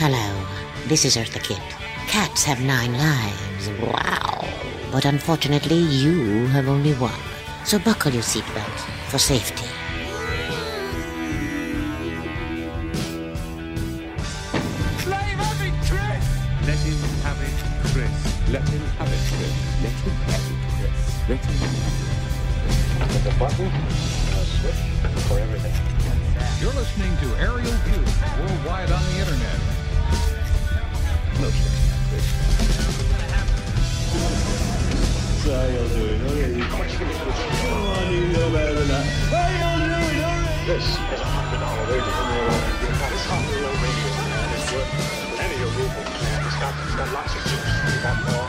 Hello, this is Eartha Kitt. Cats have nine lives. Wow. But unfortunately, you have only one. So buckle your seatbelt for safety. Slave have it, Chris! Let him have it, Chris. Let him have it, Chris. Let him have it, Chris. Let him have it. There's a button, a switch for everything. You're listening to Aerial View, worldwide on the internet. No shit, Chris. This is a hundred dollar radio. This hundred dollar radio, man, is worth plenty of rubles, man. It's got, it's got lots of juice. You got more.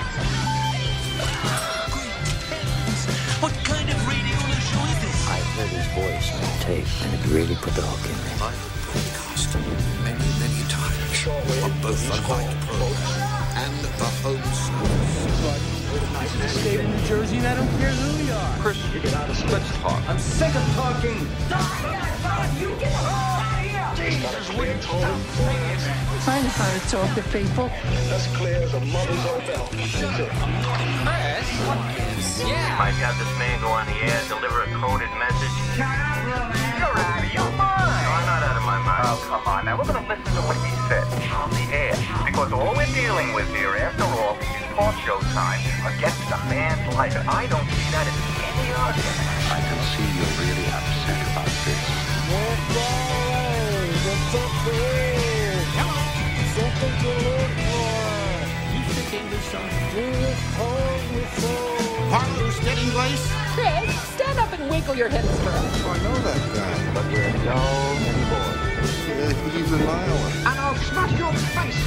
What kind of radio show is this? I heard his voice on tape, and it really put the hook in me. I've broadcast many, many times on both the night program and the home service. state of New Jersey, and I don't care who you are. Chris, you get out of school. Let's talk. I'm sick of talking. Jesus, will you talk? I know how to talk to people. That's clear as a mother's own bell. That's it. Might have this man go on the air, deliver a coded message. You're out of your mind. Oh, come on. Now, we're going to listen to what he said on the air. Because all we're dealing with here, after all, is talk show time against a man's life. And I don't see that as any argument. I can see you're really upset about this. Harlow steady voice? Chris, stand up and wiggle your hips for us. I know that guy, but we're so many boys. He's in Iowa. And I'll smash your face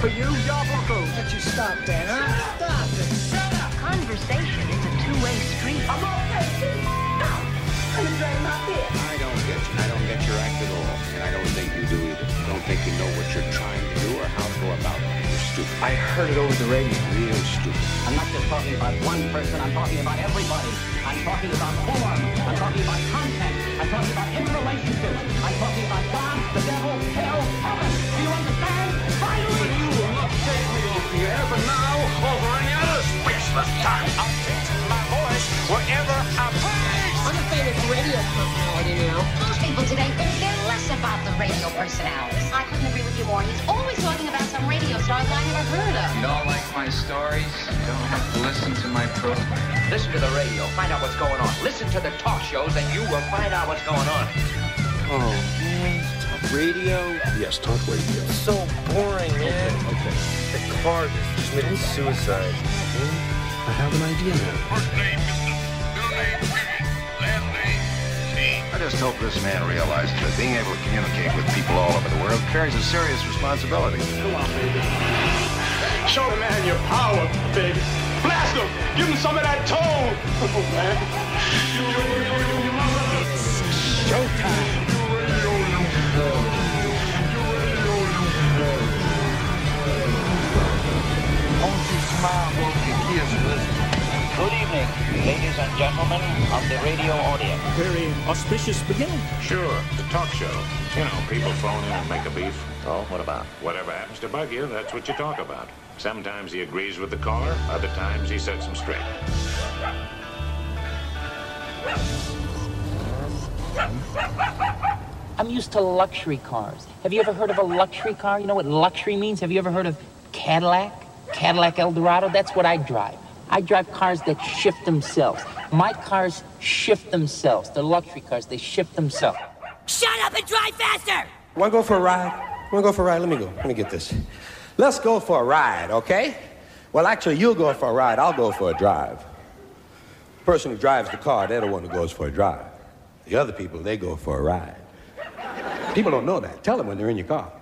for you, Yarbuckle. Let you stop, Dana. Stop it. Shut up. Conversation is a two-way street. I'm okay. I'm gonna drain my beer. I don't get you. I don't get your act at all. And I don't think you do either. I don't think you know what you're trying to do or how to go about it. You're stupid. I heard it over the radio. Real stupid. I'm not just talking about one person, I'm talking about everybody. I'm talking about form. I'm talking about content. I'm talking about interrelationships. I'm talking about God, the devil, hell, heaven. Do you understand? Finally! You will not take me off the air, but now, over any other spaceless time, I'll take my voice wherever I please. I'm a famous radio personality now. Most people today think they're less about the radio personalities. I couldn't agree with you more. He's always talking about some radio stars I never heard of. You don't like my stories? You don't have to listen to my program. Listen to the radio. Find out what's going on. Listen to the talk shows, and you will find out what's going on. Oh, man. Talk radio? Yes, talk radio. so boring, man. Okay. The car just committed suicide. I have an idea now. First name, Mr. Middle name, Jimmy. Last name, Steve. I just hope this man realizes that being able to communicate with people all over the world carries a serious responsibility. Come on, baby. Show the man your power, baby. Blast him. Give him some of that tone. Oh, man. Good evening, ladies and gentlemen of the radio audience. Very auspicious beginning. Sure, the talk show. You know, people phone in and make a beef. Oh, what about? Whatever happens to bug you, that's what you talk about. Sometimes he agrees with the caller, other times he sets him straight. I'm used to luxury cars. Have you ever heard of a luxury car? You know what luxury means? Have you ever heard of Cadillac? Cadillac Eldorado? That's what I drive. I drive cars that shift themselves. My cars shift themselves. They're luxury cars. They shift themselves. Shut up and drive faster! Want to go for a ride? Want to go for a ride? Let me go. Let me get this. Let's go for a ride, okay? Well, actually, you'll go for a ride. I'll go for a drive. The person who drives the car, they're the one who goes for a drive. The other people, they go for a ride. People don't know that. Tell them when they're in your car.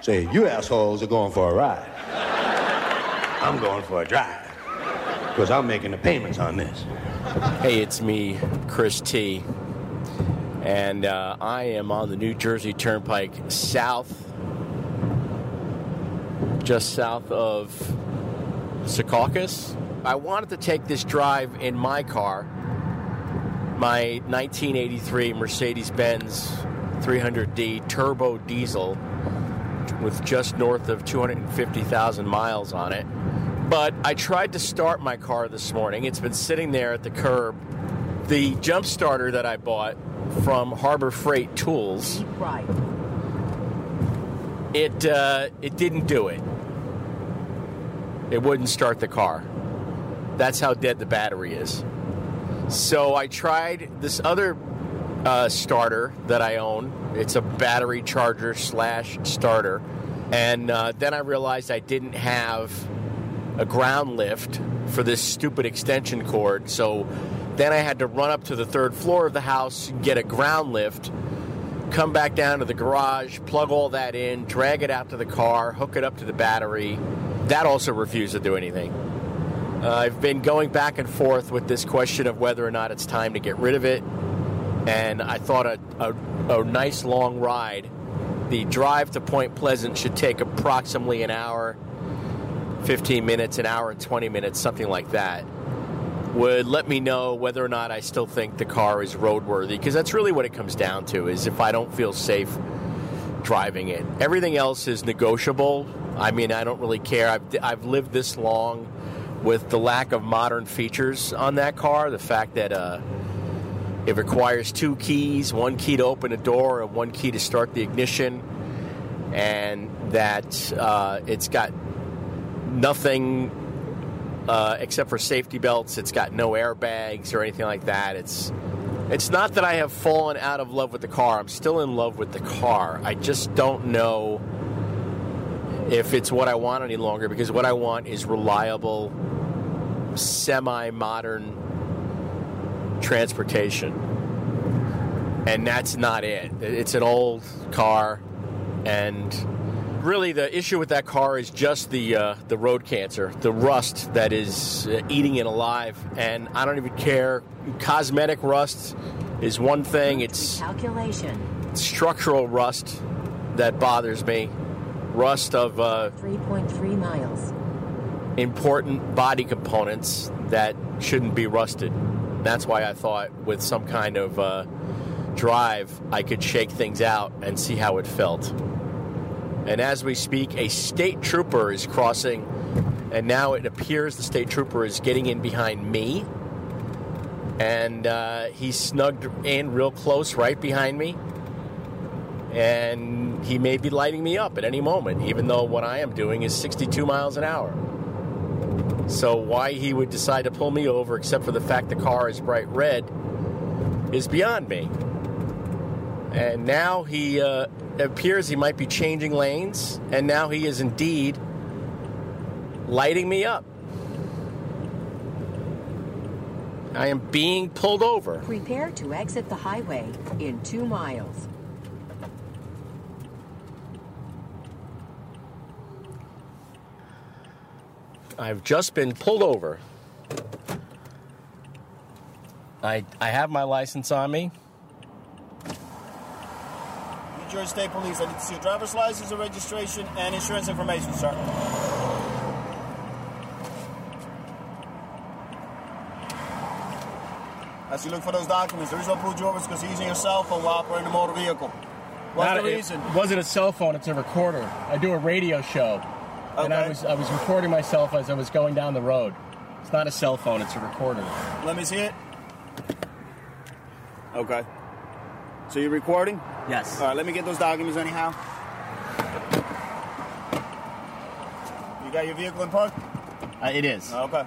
Say, you assholes are going for a ride. I'm going for a drive. Because I'm making the payments on this. Hey, it's me, Chris T. And uh, I am on the New Jersey Turnpike south, just south of Secaucus. I wanted to take this drive in my car, my 1983 Mercedes Benz 300D turbo diesel, with just north of 250,000 miles on it. But I tried to start my car this morning. It's been sitting there at the curb. The jump starter that I bought from Harbor Freight Tools, Right. it uh, it didn't do it. It wouldn't start the car. That's how dead the battery is. So I tried this other uh, starter that I own. It's a battery charger slash starter, and uh, then I realized I didn't have a ground lift for this stupid extension cord. So then I had to run up to the third floor of the house, get a ground lift, come back down to the garage, plug all that in, drag it out to the car, hook it up to the battery. That also refused to do anything. Uh, I've been going back and forth with this question of whether or not it's time to get rid of it. And I thought a, a, a nice long ride, the drive to Point Pleasant should take approximately an hour, 15 minutes, an hour and 20 minutes, something like that, would let me know whether or not I still think the car is roadworthy. Because that's really what it comes down to, is if I don't feel safe driving it. Everything else is negotiable. I mean, I don't really care. I've, I've lived this long with the lack of modern features on that car. The fact that uh, it requires two keys one key to open a door and one key to start the ignition, and that uh, it's got nothing uh, except for safety belts. It's got no airbags or anything like that. It's it's not that I have fallen out of love with the car. I'm still in love with the car. I just don't know if it's what I want any longer because what I want is reliable, semi modern transportation. And that's not it. It's an old car, and really the issue with that car is just the uh, the road cancer, the rust that is uh, eating it alive. And I don't even care. Cosmetic rust is one thing. It's Calculation. structural rust that bothers me. Rust of uh, 3.3 miles. important body components that shouldn't be rusted. That's why I thought with some kind of uh, drive, I could shake things out and see how it felt. And as we speak, a state trooper is crossing, and now it appears the state trooper is getting in behind me. And uh, he's snugged in real close right behind me. And he may be lighting me up at any moment, even though what I am doing is 62 miles an hour. So, why he would decide to pull me over, except for the fact the car is bright red, is beyond me. And now he uh, appears he might be changing lanes, and now he is indeed lighting me up. I am being pulled over. Prepare to exit the highway in two miles. I've just been pulled over. I, I have my license on me. New Jersey State Police, I need to see your driver's license and registration and insurance information, sir. As you look for those documents, the reason I pulled you over is because you're using your cell phone while operating a motor vehicle. What's Not the a- reason? It wasn't a cell phone, it's a recorder. I do a radio show. And I was I was recording myself as I was going down the road. It's not a cell phone, it's a recorder. Let me see it. Okay. So you're recording? Yes. All right, let me get those documents anyhow. You got your vehicle in park? Uh, it is. Okay.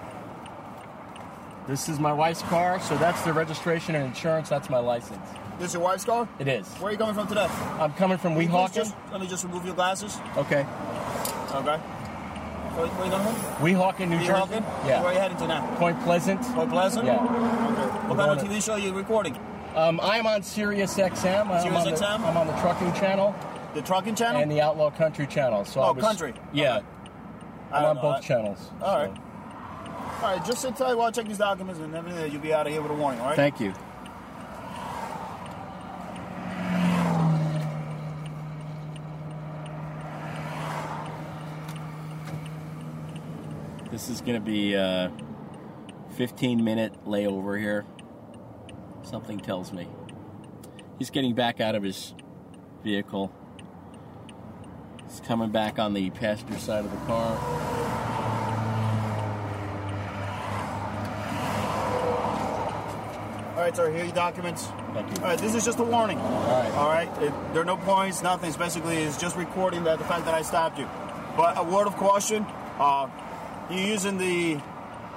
This is my wife's car, so that's the registration and insurance, that's my license. This is your wife's car? It is. Where are you coming from today? I'm coming from Weehawken. Let me just remove your glasses. Okay. Okay. Where, where you going? Weehawken, New Jersey. Weehawken? Yeah. Where are you heading to now? Point Pleasant. Point Pleasant? Yeah. Okay. What kind of TV show are you recording? Um, I'm on Sirius XM. I'm Sirius on the, XM? I'm on the trucking channel. The trucking channel? And the Outlaw Country channel. So I Oh, was- country. Yeah. I I'm on know. both I- channels. All right. All right, just sit tight while I check these documents and everything. You'll be out of here with a warning, all right? Thank you. This is going to be a 15 minute layover here. Something tells me. He's getting back out of his vehicle. He's coming back on the passenger side of the car. All right, sir. Here are your documents. Thank you. All right, this is just a warning. All right. All right. It, there are no points, nothing. It's basically it's just recording that the fact that I stopped you. But a word of caution: uh, you're using the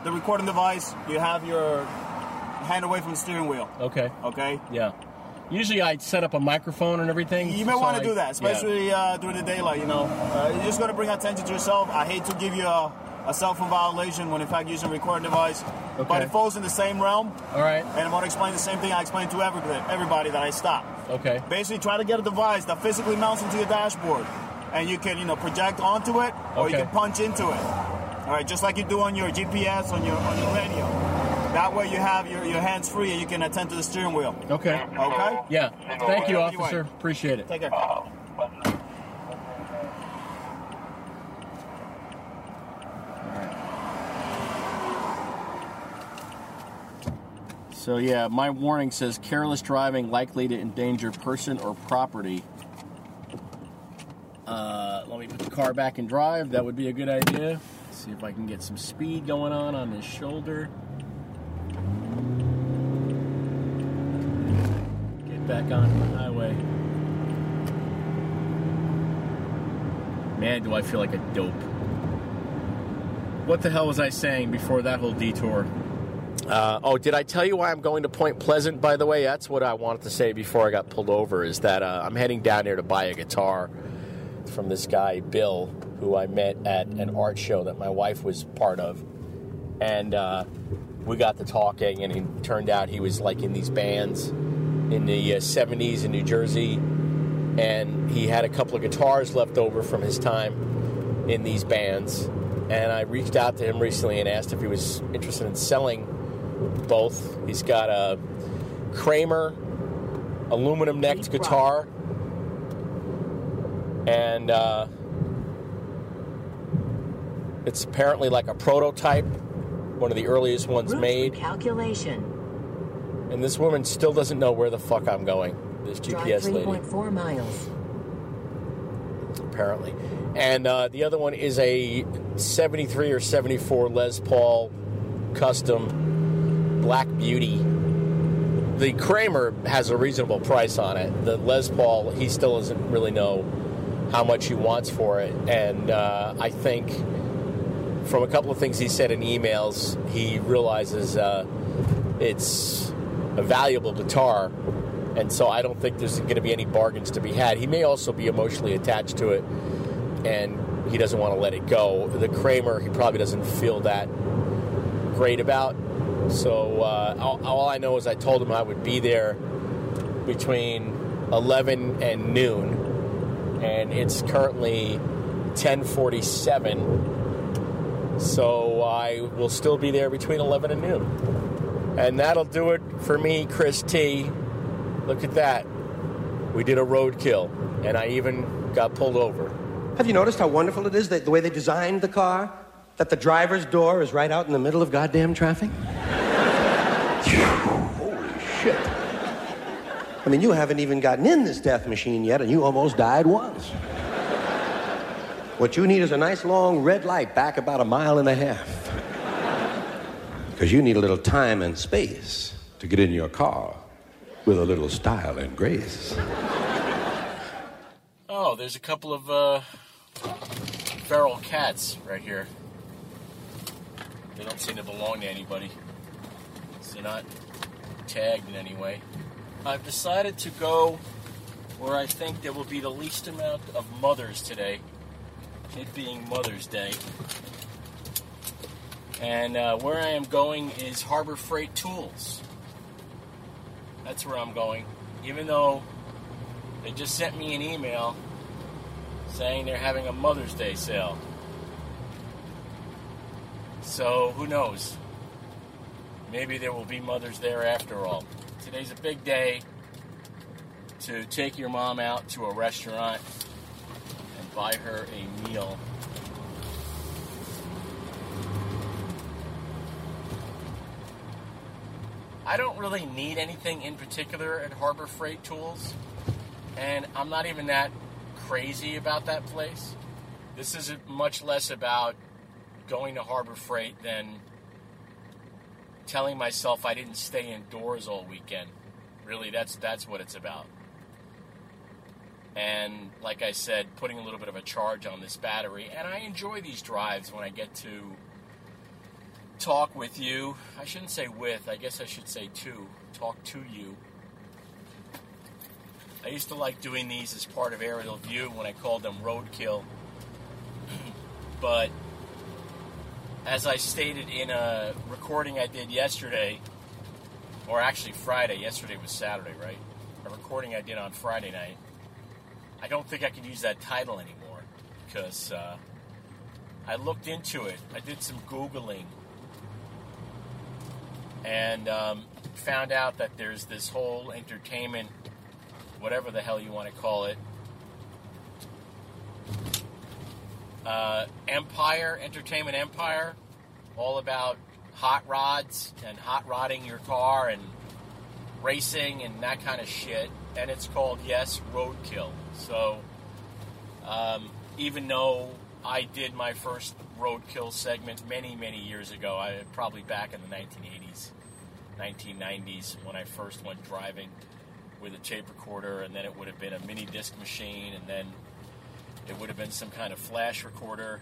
the recording device. You have your hand away from the steering wheel. Okay. Okay. Yeah. Usually I set up a microphone and everything. You may so want I- to do that, yeah. especially uh, during the daylight. You know, uh, you're just going to bring attention to yourself. I hate to give you a, a cell phone violation when in fact using a recording device, but Okay. it falls in the same realm. All right. And I'm going to explain the same thing I explained to every, everybody that I stop. Okay. Basically, try to get a device that physically mounts into your dashboard, and you can, you know, project onto it, or you can punch into it. All right, just like you do on your GPS on your on your radio. That way, you have your, your hands free and you can attend to the steering wheel. Okay. Okay. Yeah. Thank you, officer. Appreciate it. Take care. So yeah, my warning says careless driving likely to endanger person or property. Uh, let me put the car back in drive. That would be a good idea. See if I can get some speed going on on this shoulder. Get back on the highway. Man, do I feel like a dope. What the hell was I saying before that whole detour? Uh, oh, did I tell you why I'm going to Point Pleasant? By the way, that's what I wanted to say before I got pulled over. Is that uh, I'm heading down there to buy a guitar from this guy Bill, who I met at an art show that my wife was part of, and uh, we got to talking, and it turned out he was like in these bands in the uh, 70s in New Jersey, and he had a couple of guitars left over from his time in these bands. And I reached out to him recently and asked if he was interested in selling both. He's got a Kramer aluminum necked guitar and uh, it's apparently like a prototype, one of the earliest ones made. Calculation. And this woman still doesn't know where the fuck I'm going. This Drive GPS lady, 3.4 miles. apparently. And uh, the other one is a 73 or 74 Les Paul custom Black Beauty. The Kramer has a reasonable price on it. The Les Paul, he still doesn't really know how much he wants for it. And uh, I think from a couple of things he said in emails, he realizes uh, it's a valuable guitar. And so I don't think there's going to be any bargains to be had. He may also be emotionally attached to it and he doesn't want to let it go. The Kramer, he probably doesn't feel that great about. So uh, all, all I know is I told him I would be there between 11 and noon, and it's currently 10:47. So I will still be there between 11 and noon, and that'll do it for me, Chris T. Look at that. We did a roadkill, and I even got pulled over. Have you noticed how wonderful it is that the way they designed the car? That the driver's door is right out in the middle of goddamn traffic? Holy shit. I mean, you haven't even gotten in this death machine yet, and you almost died once. What you need is a nice long red light back about a mile and a half. Because you need a little time and space to get in your car with a little style and grace. Oh, there's a couple of uh, feral cats right here. They don't seem to belong to anybody. So they're not tagged in any way. I've decided to go where I think there will be the least amount of mothers today, it being Mother's Day. And uh, where I am going is Harbor Freight Tools. That's where I'm going. Even though they just sent me an email saying they're having a Mother's Day sale. So who knows? Maybe there will be mothers there after all. Today's a big day to take your mom out to a restaurant buy her a meal. I don't really need anything in particular at Harbor Freight Tools, and I'm not even that crazy about that place. This is much less about going to Harbor Freight than telling myself I didn't stay indoors all weekend. Really, that's that's what it's about. And like I said, putting a little bit of a charge on this battery, and I enjoy these drives when I get to talk with you. I shouldn't say with, I guess I should say to. Talk to you. I used to like doing these as part of Aerial View when I called them Roadkill. but as I stated in a recording I did yesterday, or actually Friday, yesterday was Saturday, right? A recording I did on Friday night. I don't think I can use that title anymore because uh, I looked into it. I did some Googling and um, found out that there's this whole entertainment, whatever the hell you want to call it, uh, empire, entertainment empire, all about hot rods and hot rodding your car and racing and that kind of shit. And it's called Yes Roadkill. So, um, even though I did my first roadkill segment many, many years ago, I probably back in the 1980s, 1990s, when I first went driving with a tape recorder, and then it would have been a mini disc machine, and then it would have been some kind of flash recorder.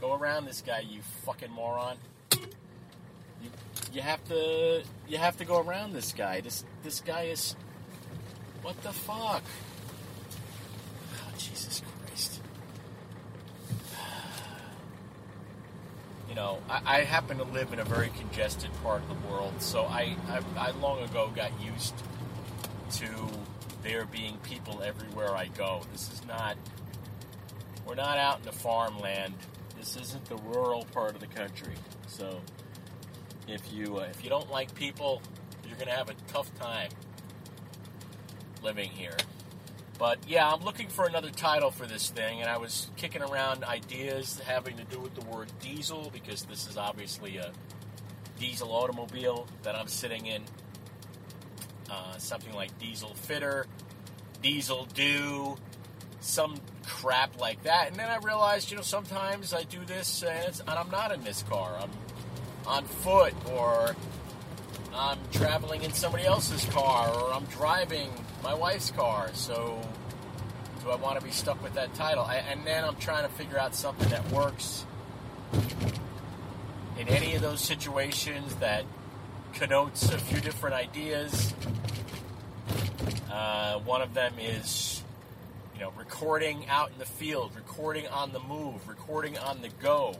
Go around this guy, you fucking moron. You, have to you have to go around this guy. This this guy is what the fuck? Oh, Jesus Christ. You know, I, I happen to live in a very congested part of the world, so I, I, I long ago got used to there being people everywhere I go. This is not, we're not out in the farmland. This isn't the rural part of the country. So, if you uh, if you don't like people, you're going to have a tough time living here. But yeah, I'm looking for another title for this thing, and I was kicking around ideas having to do with the word diesel because this is obviously a diesel automobile that I'm sitting in. Uh, something like diesel fitter, diesel do, some crap like that. And then I realized, you know, sometimes I do this and, and I'm not in this car. I'm on foot or I'm traveling in somebody else's car or I'm driving my wife's car. So do I want to be stuck with that title? I, and then I'm trying to figure out something that works in any of those situations that connotes a few different ideas. Uh, one of them is, you know, recording out in the field, recording on the move, recording on the go.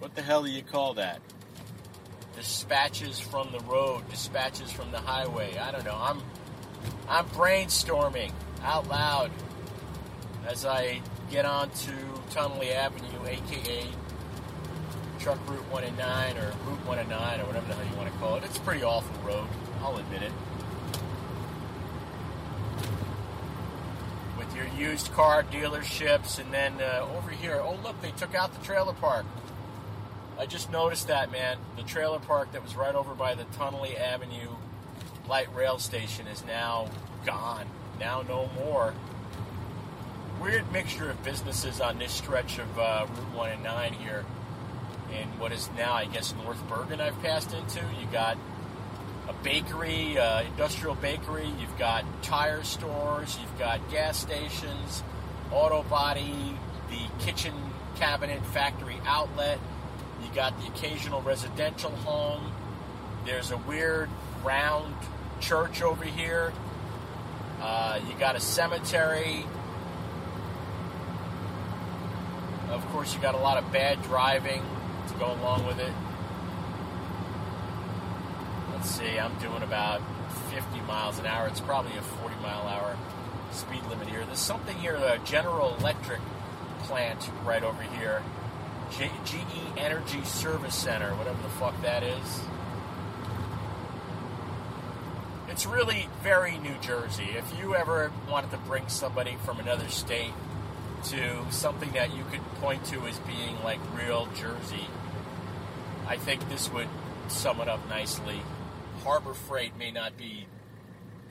What the hell do you call that? Dispatches from the road, dispatches from the highway. I don't know. I'm I'm brainstorming out loud as I get onto Tonnelle Avenue, aka Truck Route 109 or Route 109 or whatever the hell you want to call it. It's a pretty awful road, I'll admit it. With your used car dealerships, and then uh, over here, oh look, they took out the trailer park. I just noticed that, man. The trailer park that was right over by the Tonnelle Avenue light rail station is now gone. Now no more. Weird mixture of businesses on this stretch of uh, Route 1 and 9 here in what is now, I guess, North Bergen I've passed into. You got a bakery, uh, industrial bakery, you've got tire stores, you've got gas stations, auto body, the kitchen cabinet factory outlet, you got the occasional residential home. There's a weird round church over here. Uh, you got a cemetery. Of course, you got a lot of bad driving to go along with it. Let's see, I'm doing about 50 miles an hour. It's probably a 40 mile hour speed limit here. There's something here, a General Electric plant right over here. G- GE Energy Service Center, whatever the fuck that is. It's really very New Jersey. If you ever wanted to bring somebody from another state to something that you could point to as being like real Jersey, I think this would sum it up nicely. Harbor Freight may not be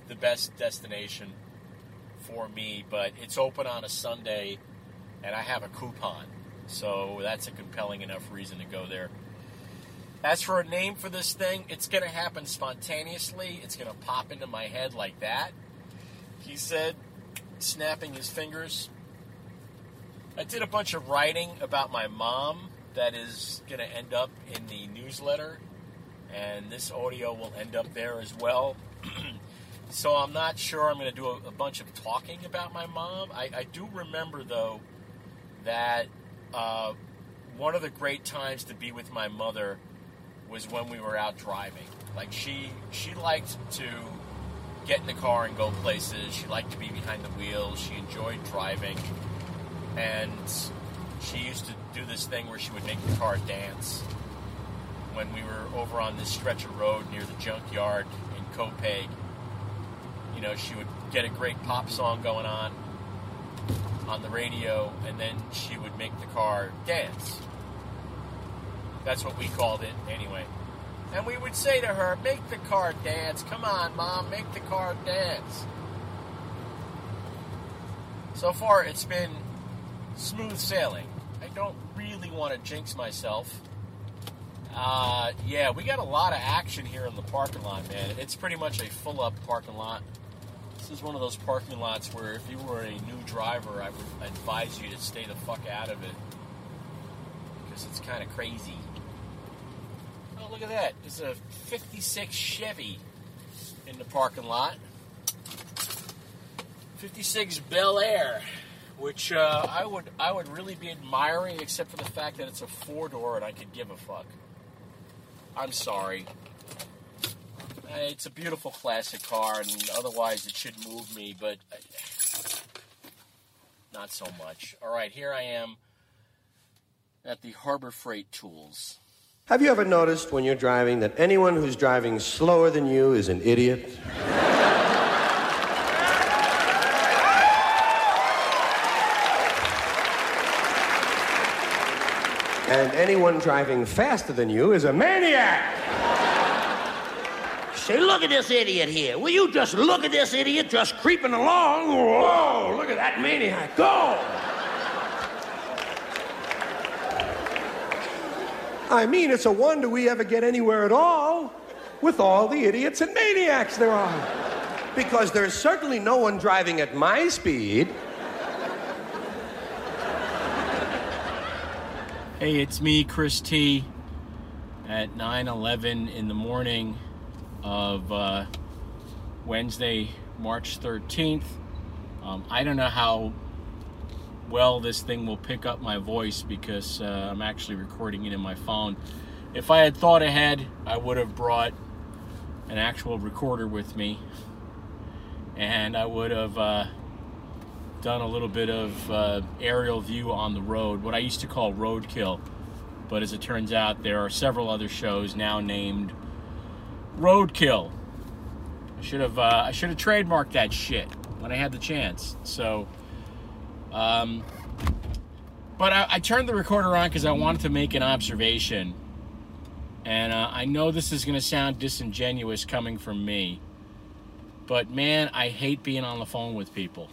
the best destination for me, but it's open on a Sunday, and I have a coupon, so that's a compelling enough reason to go there. As for a name for this thing, it's going to happen spontaneously. It's going to pop into my head like that. He said, snapping his fingers. I did a bunch of writing about my mom that is going to end up in the newsletter, and this audio will end up there as well. so I'm not sure I'm going to do a, a, bunch of talking about my mom. I, I do remember, though, that uh, one of the great times to be with my mother was when we were out driving. Like she she liked to get in the car and go places. She liked to be behind the wheel. She enjoyed driving, and she used to do this thing where she would make the car dance. When we were over on this stretch of road near the junkyard in Copiague, you know, she would get a great pop song going on on the radio, and then she would make the car dance. That's what we called it anyway. And we would say to her, Make the car dance. Come on, Mom, make the car dance. So far, it's been smooth sailing. I don't really want to jinx myself. Uh, yeah, we got a lot of action here in the parking lot, man. It's pretty much a full up parking lot. This is one of those parking lots where if you were a new driver, I would advise you to stay the fuck out of it. Because it's kind of crazy. Oh, look at that. There's a 56 Chevy in the parking lot. 56 Bel Air, which uh, I would I would really be admiring, except for the fact that it's a four door and I could give a fuck. I'm sorry. It's a beautiful classic car, and otherwise it should move me, but not so much. All right, here I am at the Harbor Freight Tools. Have you ever noticed when you're driving that anyone who's driving slower than you is an idiot? and anyone driving faster than you is a maniac. Say, look at this idiot here. Will you just look at this idiot just creeping along? Whoa, look at that maniac. Go! I mean, it's a wonder we ever get anywhere at all with all the idiots and maniacs there are. Because there's certainly no one driving at my speed. Hey, it's me, Chris T, at 9:11 in the morning of uh, Wednesday, March 13th. Um, I don't know how well this thing will pick up my voice because uh, I'm actually recording it in my phone. If I had thought ahead, I would have brought an actual recorder with me, and I would have. Uh, done a little bit of uh, aerial view on the road, what I used to call roadkill. But as it turns out, there are several other shows now named Roadkill. I should have uh, I should have trademarked that shit when I had the chance. So, um, but I, I turned the recorder on because I wanted to make an observation, and uh, I know this is going to sound disingenuous coming from me, but man, I hate being on the phone with people.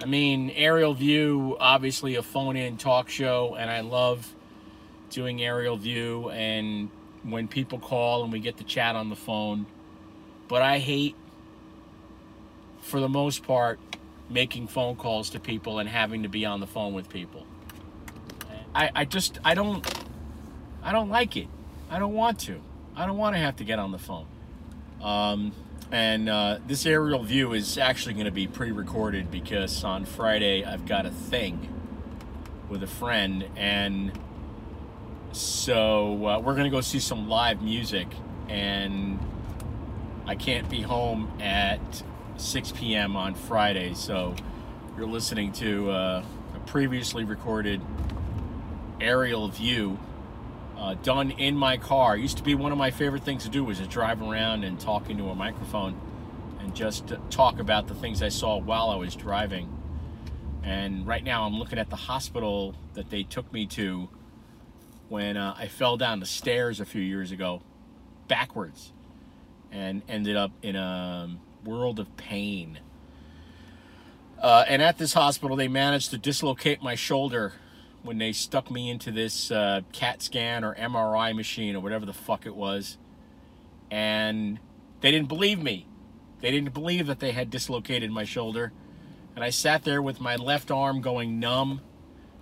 I mean, Aerial View, obviously a phone in talk show, and I love doing Aerial View and when people call and we get to chat on the phone. But I hate, for the most part, making phone calls to people and having to be on the phone with people. I, I just, I don't, I don't like it. I don't want to. I don't want to have to get on the phone. Um, and uh, this aerial view is actually going to be pre-recorded because on Friday I've got a thing with a friend, and so uh, we're to go see some live music, and I can't be home at 6 p.m. on Friday, so you're listening to uh, a previously recorded aerial view uh, done in my car. It used to be one of my favorite things to do was to drive around and talk into a microphone and just talk about the things I saw while I was driving. And right now I'm looking at the hospital that they took me to when uh, I fell down the stairs a few years ago backwards and ended up in a world of pain. Uh, and at this hospital, they managed to dislocate my shoulder when they stuck me into this uh, CAT scan or MRI machine or whatever the fuck it was. And they didn't believe me. They didn't believe that they had dislocated my shoulder. And I sat there with my left arm going numb.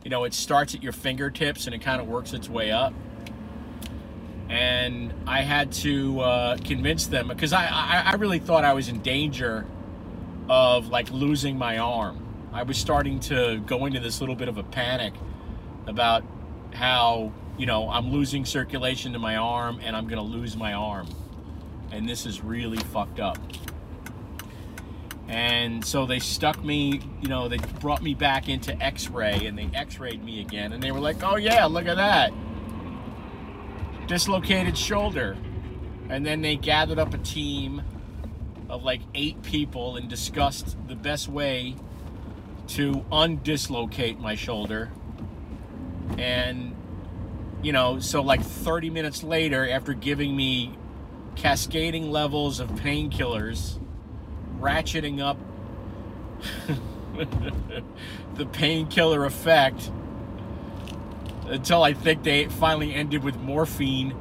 You know, it starts at your fingertips and it kind of works its way up. And I had to uh, convince them because I, I, I really thought I was in danger of like losing my arm. I was starting to go into this little bit of a panic about how, you know, I'm losing circulation to my arm and I'm going to lose my arm. And this is really fucked up. And so they stuck me, you know, they brought me back into x ray and they x rayed me again. And they were like, oh, yeah, look at that. Dislocated shoulder. And then they gathered up a team of like eight people and discussed the best way to undislocate my shoulder. And, you know, so like 30 minutes later, after giving me cascading levels of painkillers, ratcheting up the painkiller effect until I think they finally ended with morphine.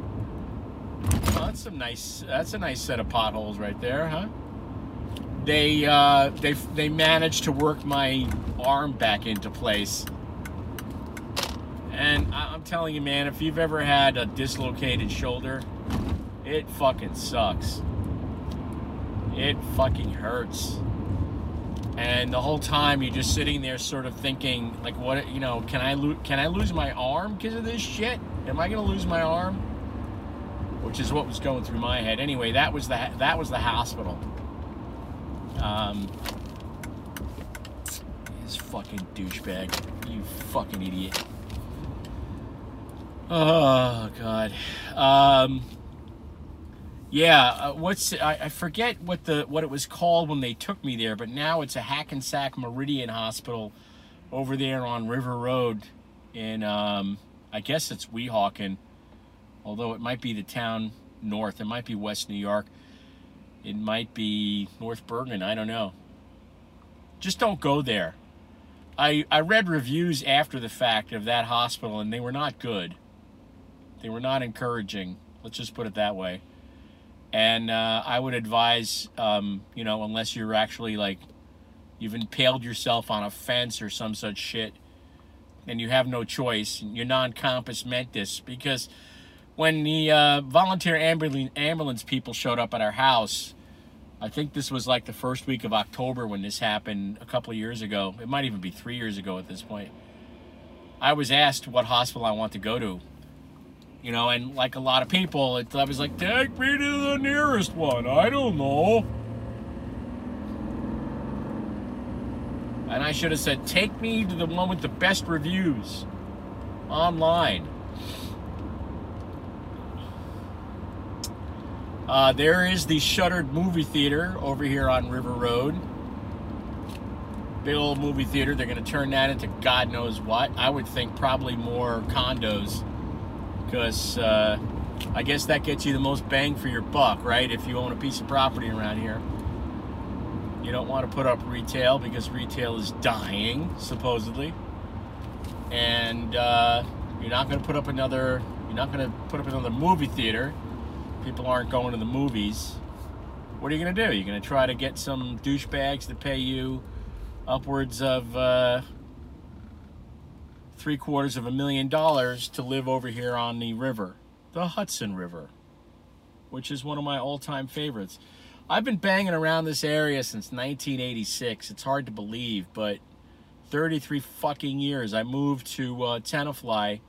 That's some nice. That's a nice set of potholes right there, huh? They uh, they they managed to work my arm back into place, and I'm telling you, man, if you've ever had a dislocated shoulder, it fucking sucks. It fucking hurts. And the whole time you're just sitting there, sort of thinking, like, what, you know, can I lose? Can I lose my arm because of this shit? Am I gonna lose my arm? Which is what was going through my head. Anyway, that was the that was the hospital. Um, this fucking douchebag, you fucking idiot. Oh god. Um, yeah, uh, what's I, I forget what the what it was called when they took me there, but now it's a Hackensack Meridian Hospital over there on River Road in um, I guess it's Weehawken, although it might be the town north. It might be West New York. It might be North Bergen. I don't know. Just don't go there. I I read reviews after the fact of that hospital, and they were not good. They were not encouraging. Let's just put it that way. And uh, I would advise, um, you know, unless you're actually like, you've impaled yourself on a fence or some such shit, and you have no choice, you're non compos mentis, because when the uh, volunteer ambulance, ambulance people showed up at our house, I think this was like the first week of October when this happened a couple years ago. It might even be three years ago at this point. I was asked what hospital I want to go to you know, and like a lot of people, it, I was like, take me to the nearest one. I don't know. And I should have said, take me to the one with the best reviews online. Uh, there is the shuttered movie theater over here on River Road. Big old movie theater. They're going to turn that into God knows what. I would think probably more condos because uh, I guess that gets you the most bang for your buck, right? If you own a piece of property around here, you don't want to put up retail because retail is dying, supposedly, and uh, you're not going to put up another. You're not going to put up another movie theater. People aren't going to the movies. What are you going to do? You're going to try to get some douchebags to pay you upwards of. Uh, three quarters of a million dollars to live over here on the river, the Hudson River, which is one of my all time favorites. I've been banging around this area since 1986. It's hard to believe, but 33 fucking years. I moved to uh, Tenafly,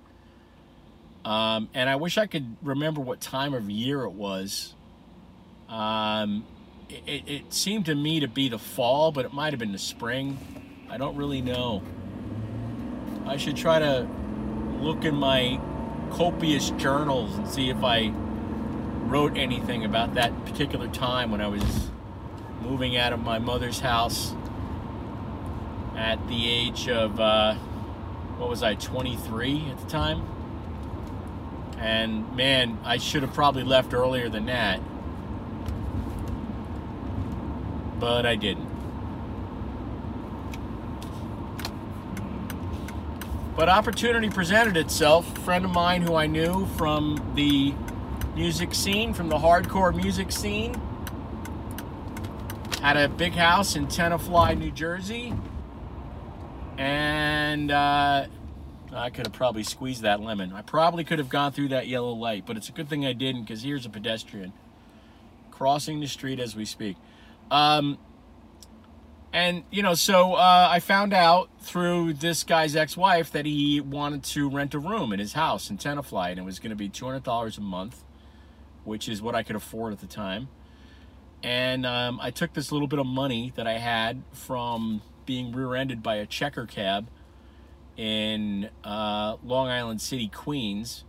um, and I wish I could remember what time of year it was. Um, it, it seemed to me to be the fall, but it might have been the spring. I don't really know. I should try to look in my copious journals and see if I wrote anything about that particular time when I was moving out of my mother's house at the age of, uh, what was I, 23 at the time? And man, I should have probably left earlier than that. but I didn't. But opportunity presented itself. A friend of mine who I knew from the music scene, from the hardcore music scene, had a big house in Tenafly, New Jersey. And uh, I could have probably squeezed that lemon. I probably could have gone through that yellow light, but it's a good thing I didn't because here's a pedestrian crossing the street as we speak. Um, and you know, so uh, I found out through this guy's ex-wife that he wanted to rent a room in his house in Tenafly, and it was going to be two hundred dollars a month, which is what I could afford at the time. And um, I took this little bit of money that I had from being rear-ended by a checker cab in uh, Long Island City, Queens,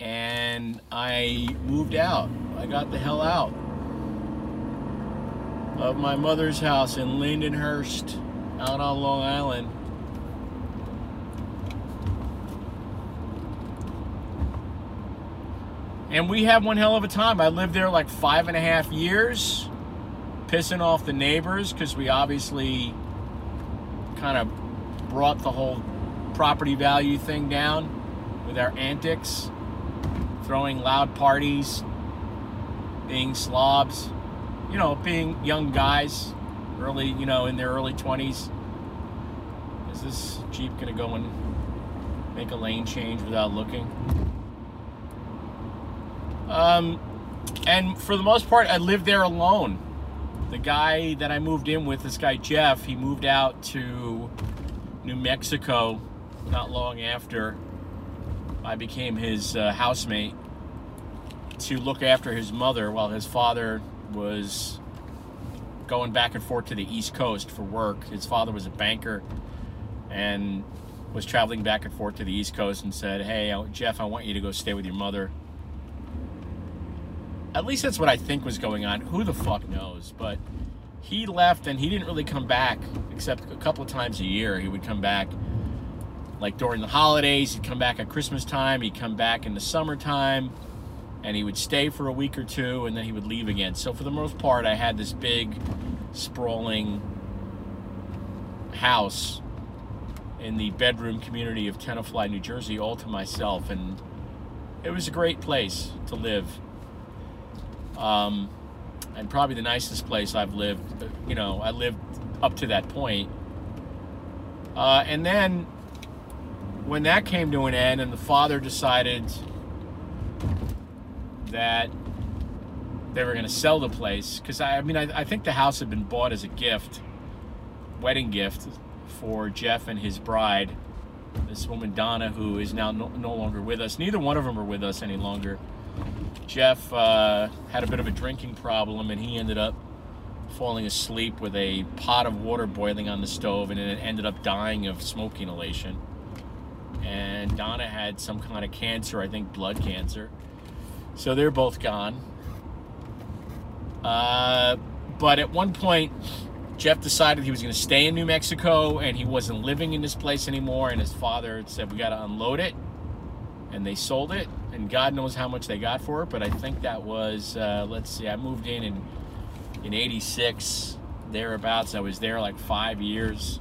and I moved out. I got the hell out of my mother's house in Lindenhurst out on Long Island. And we had one hell of a time. I lived there like five and a half years, pissing off the neighbors because we obviously kind of brought the whole property value thing down with our antics, throwing loud parties, being slobs you know, being young guys, early, you know, in their early 20s. Is this Jeep going to go and make a lane change without looking? Um, and for the most part, I lived there alone. The guy that I moved in with, this guy Jeff, he moved out to New Mexico not long after I became his uh, housemate to look after his mother while his father was going back and forth to the East Coast for work. His father was a banker and was traveling back and forth to the East Coast and said, Hey, Jeff, I want you to go stay with your mother. At least that's what I think was going on. Who the fuck knows? But he left and he didn't really come back except a couple of times a year. He would come back like during the holidays, he'd come back at Christmas time, he'd come back in the summertime and he would stay for a week or two and then he would leave again. So for the most part, I had this big, sprawling house in the bedroom community of Tenafly, New Jersey, all to myself, and it was a great place to live. Um, and probably the nicest place I've lived. You know, I lived up to that point. Uh, and then when that came to an end, and the father decided that they were going to sell the place because I, I, mean I, I, think the house had been bought as a gift wedding gift for jeff and his bride. This woman donna who is now no, no longer with us. Neither one of them are with us any longer. Jeff uh, had a bit of a drinking problem and he ended up falling asleep with a pot of water boiling on the stove and it ended up dying of smoke inhalation. And donna had some kind of cancer i think blood cancer so they're both gone. Uh, but at one point, Jeff decided he was going to stay in New Mexico and he wasn't living in this place anymore. And his father said, We got to unload it. And they sold it. And God knows how much they got for it. But I think that was, uh, let's see, I moved in in, in 86, thereabouts. I was there like five years.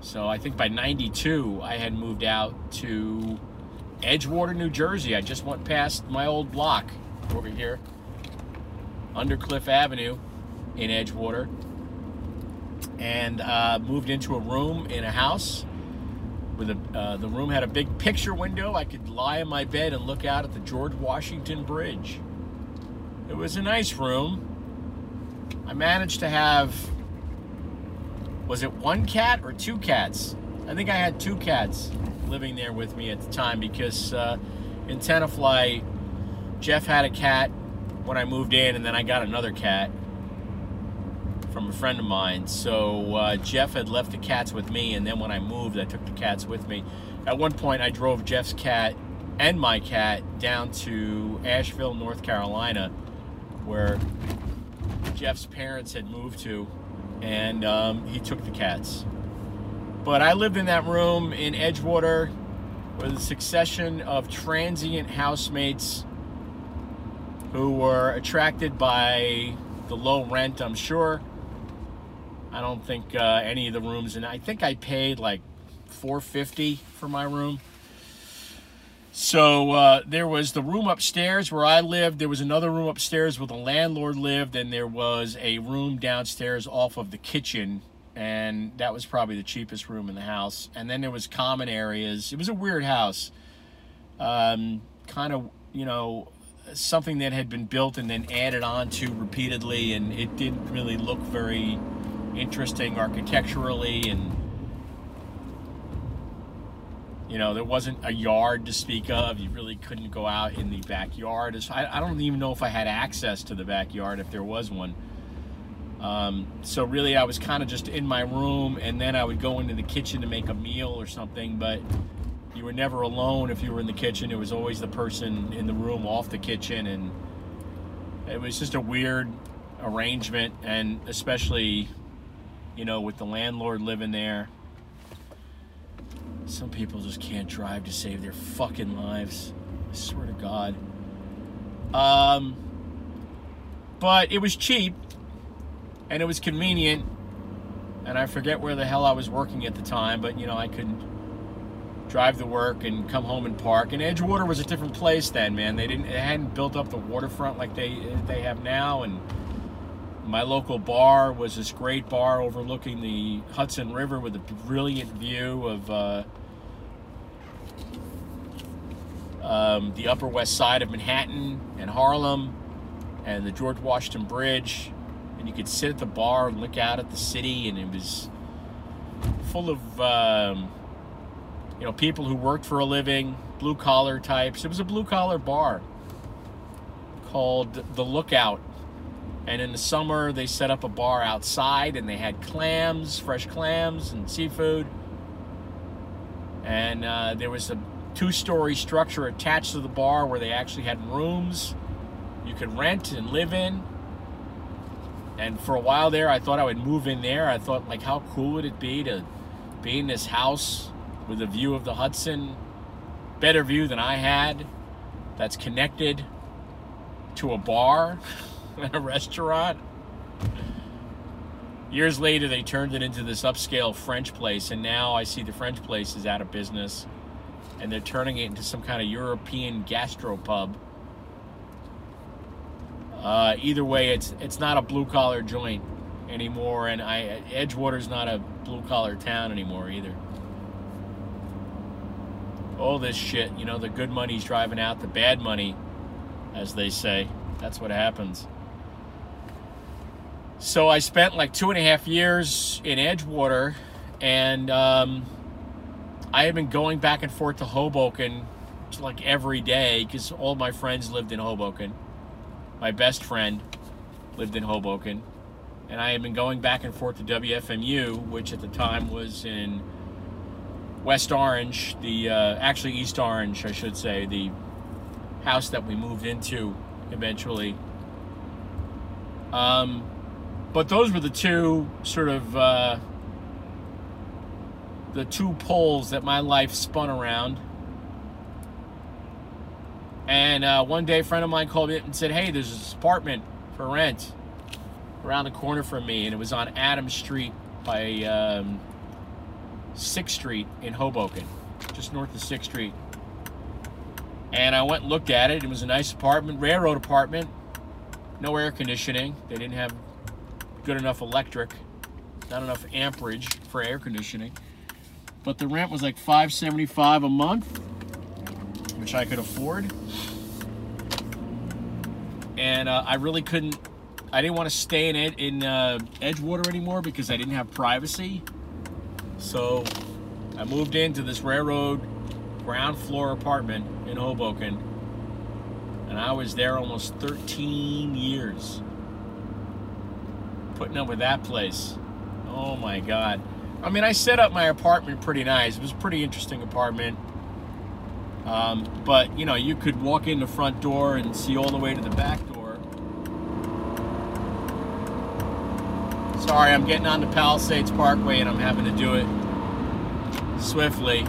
So I think by 92, I had moved out to Edgewater, New Jersey. I just went past my old block over here, Undercliff Avenue in Edgewater, and uh, moved into a room in a house. With a, uh, the room had a big picture window. I could lie in my bed and look out at the George Washington Bridge. It was a nice room. I managed to have, was it one cat or two cats? I think I had two cats living there with me at the time because uh, in Tenafly, Jeff had a cat when I moved in, and then I got another cat from a friend of mine. So uh, Jeff had left the cats with me, and then when I moved, I took the cats with me. At one point, I drove Jeff's cat and my cat down to Asheville, North Carolina, where Jeff's parents had moved to, and um, he took the cats. But I lived in that room in Edgewater with a succession of transient housemates who were attracted by the low rent, I'm sure. I don't think uh, any of the rooms, and I think I paid like 450 for my room. So uh, there was the room upstairs where I lived. There was another room upstairs where the landlord lived, and there was a room downstairs off of the kitchen, and that was probably the cheapest room in the house. And then there was common areas. It was a weird house, um, kind of you know something that had been built and then added on to repeatedly, and it didn't really look very interesting architecturally and you know, there wasn't a yard to speak of. You really couldn't go out in the backyard. I, I don't even know if I had access to the backyard if there was one. Um, so really, I was kind of just in my room, and then I would go into the kitchen to make a meal or something. But you were never alone if you were in the kitchen. It was always the person in the room off the kitchen, and it was just a weird arrangement. And especially, you know, with the landlord living there some people just can't drive to save their fucking lives. I swear to God. Um, but it was cheap and it was convenient. And I forget where the hell I was working at the time, but you know, I could drive to work and come home and park. And Edgewater was a different place then, man. They didn't, it hadn't built up the waterfront like they they have now. And my local bar was this great bar overlooking the Hudson River with a brilliant view of uh, um, the Upper West Side of Manhattan and Harlem and the George Washington Bridge. And you could sit at the bar and look out at the city, and it was full of um, you know people who worked for a living, blue collar types. It was a blue collar bar called the Lookout. And in the summer, they set up a bar outside, and they had clams, fresh clams, and seafood. And uh, there was a two-story structure attached to the bar where they actually had rooms you could rent and live in. And for a while there, I thought I would move in there. I thought, like, how cool would it be to be in this house with a view of the Hudson, better view than I had, that's connected to a bar and a restaurant. Years later, they turned it into this upscale French place, and now I see the French place is out of business and they're turning it into some kind of European gastropub. Uh, either way, it's it's not a blue collar joint anymore, and I Edgewater's not a blue collar town anymore either. All this shit, you know, the good money's driving out the bad money, as they say. That's what happens. So I spent like two and a half years in Edgewater, and um, I have been going back and forth to Hoboken like every day because all my friends lived in Hoboken. My best friend lived in Hoboken. And I had been going back and forth to WFMU, which at the time was in West Orange, the uh, actually East Orange, I should say, the house that we moved into eventually. Um, but those were the two sort of uh, the two poles that my life spun around. And uh, one day, a friend of mine called me and said, Hey, there's this apartment for rent around the corner from me. And it was on Adams Street by um, 6th Street in Hoboken, just north of 6th Street. And I went and looked at it. It was a nice apartment, railroad apartment, no air conditioning. They didn't have good enough electric, not enough amperage for air conditioning but the rent was like 575 a month which I could afford. And uh, I really couldn't I didn't want to stay in Ed, in uh, Edgewater anymore because I didn't have privacy. So I moved into this railroad ground floor apartment in Hoboken. And I was there almost 13 years. Putting up with that place. Oh my god. I mean, I set up my apartment pretty nice. It was a pretty interesting apartment. Um, but, you know, you could walk in the front door and see all the way to the back door. Sorry, I'm getting on the Palisades Parkway and I'm having to do it swiftly.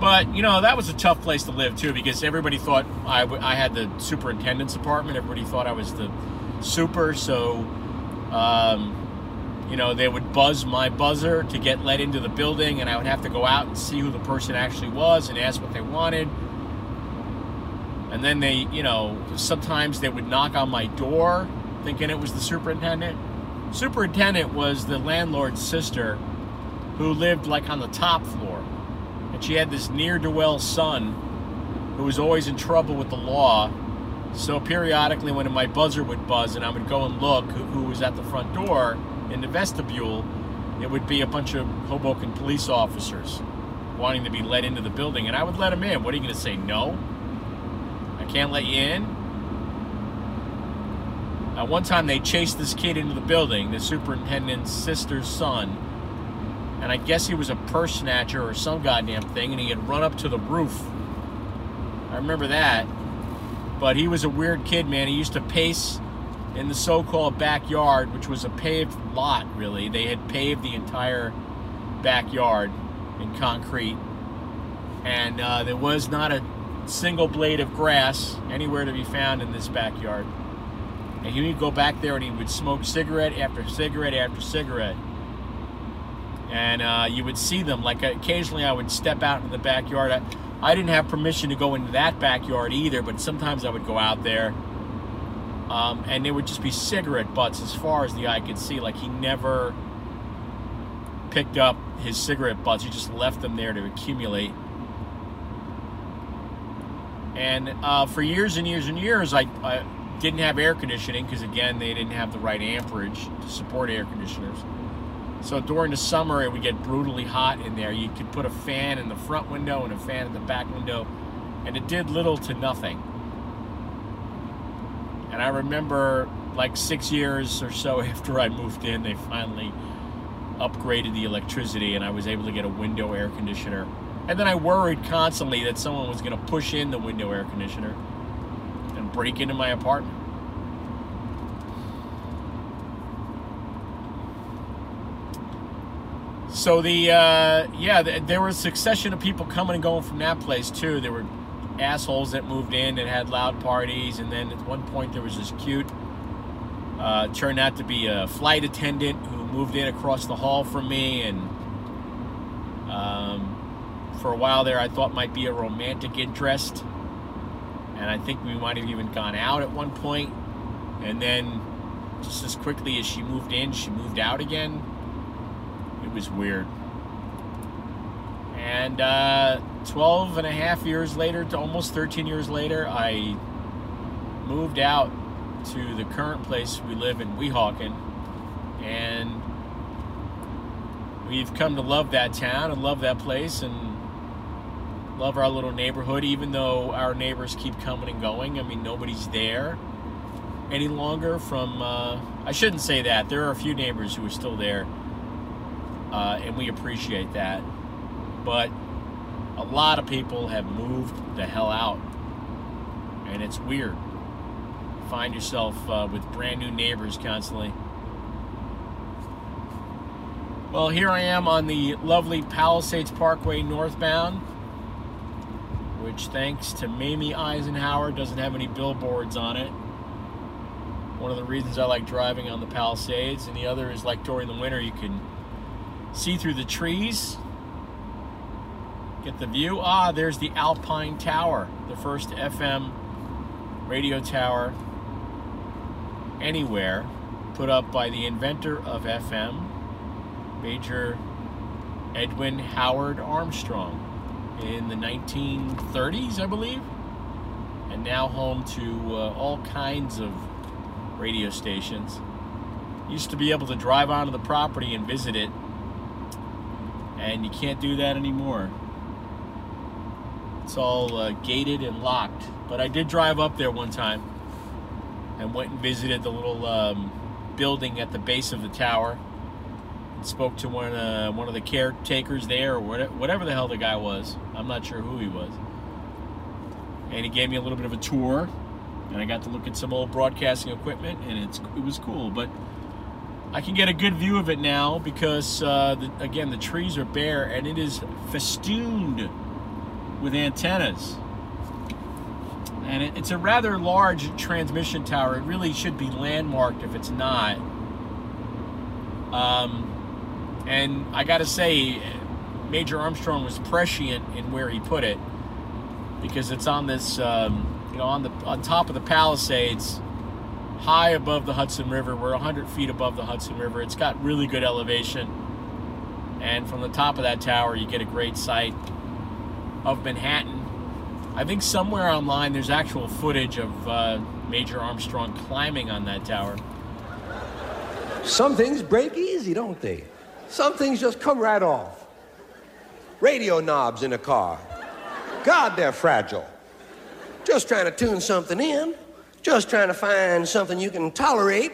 But you know that was a tough place to live too because everybody thought I, I had the superintendent's apartment. Everybody thought I was the super. So, um, you know, they would buzz my buzzer to get let into the building, and I would have to go out and see who the person actually was and ask what they wanted. And then they, you know, sometimes they would knock on my door thinking it was the superintendent. Superintendent was the landlord's sister who lived like on the top floor. And she had this near do well son who was always in trouble with the law. So periodically, when my buzzer would buzz and I would go and look who, who was at the front door in the vestibule, it would be a bunch of Hoboken police officers wanting to be let into the building. And I would let them in. What are you going to say? No? I can't let you in? Uh, one time they chased this kid into the building, the superintendent's sister's son, and I guess he was a purse snatcher or some goddamn thing, and he had run up to the roof. I remember that. But he was a weird kid, man. He used to pace in the so-called backyard, which was a paved lot, really. They had paved the entire backyard in concrete, and uh, there was not a single blade of grass anywhere to be found in this backyard. And he would go back there and he would smoke cigarette after cigarette after cigarette. And uh, you would see them. Like occasionally I would step out into the backyard. I, I didn't have permission to go into that backyard either, but sometimes I would go out there. Um, and there would just be cigarette butts as far as the eye could see. Like he never picked up his cigarette butts, he just left them there to accumulate. And uh, for years and years and years, I, I didn't have air conditioning because, again, they didn't have the right amperage to support air conditioners. So during the summer, it would get brutally hot in there. You could put a fan in the front window and a fan in the back window, and it did little to nothing. And I remember, like six years or so after I moved in, they finally upgraded the electricity, and I was able to get a window air conditioner. And then I worried constantly that someone was going to push in the window air conditioner and break into my apartment. So the uh, yeah, th- there was a succession of people coming and going from that place too. There were assholes that moved in and had loud parties, and then at one point there was this cute, uh, turned out to be a flight attendant who moved in across the hall from me, and um, for a while there I thought might be a romantic interest, and I think we might have even gone out at one point, and then just as quickly as she moved in, she moved out again. It was weird. And uh, 12 and a half years later, to almost 13 years later, I moved out to the current place we live in Weehawken. And we've come to love that town and love that place and love our little neighborhood, even though our neighbors keep coming and going. I mean, nobody's there any longer from, uh, I shouldn't say that. There are a few neighbors who are still there, uh, and we appreciate that. But a lot of people have moved the hell out, and it's weird. Find yourself uh, with brand new neighbors constantly. Well, here I am on the lovely Palisades Parkway northbound, which, thanks to Mamie Eisenhower, doesn't have any billboards on it. One of the reasons I like driving on the Palisades, and the other is like during the winter, you can see through the trees, get the view. Ah, there's the Alpine Tower, the first FM radio tower anywhere, put up by the inventor of FM, Major Edwin Howard Armstrong, in the 1930s, I believe, and now home to uh, all kinds of radio stations. Used to be able to drive onto the property and visit it, and you can't do that anymore. It's all uh, gated and locked. But I did drive up there one time and went and visited the little um, building at the base of the tower. And spoke to one uh, one of the caretakers there, or whatever, the hell the guy was. I'm not sure who he was. And he gave me a little bit of a tour, and I got to look at some old broadcasting equipment, and it's it was cool. But I can get a good view of it now because, uh, the, again, the trees are bare and it is festooned with antennas. And it, it's a rather large transmission tower. It really should be landmarked if it's not. Um, and I got to say, Major Armstrong was prescient in where he put it because it's on this, um, you know, on the on top of the Palisades, high above the Hudson River. We're 100 feet above the Hudson River. It's got really good elevation, and from the top of that tower, you get a great sight of Manhattan. I think somewhere online there's actual footage of uh, Major Armstrong climbing on that tower. Some things break easy, don't they? Some things just come right off. Radio knobs in a car. God, they're fragile. Just trying to tune something in. Just trying to find something you can tolerate.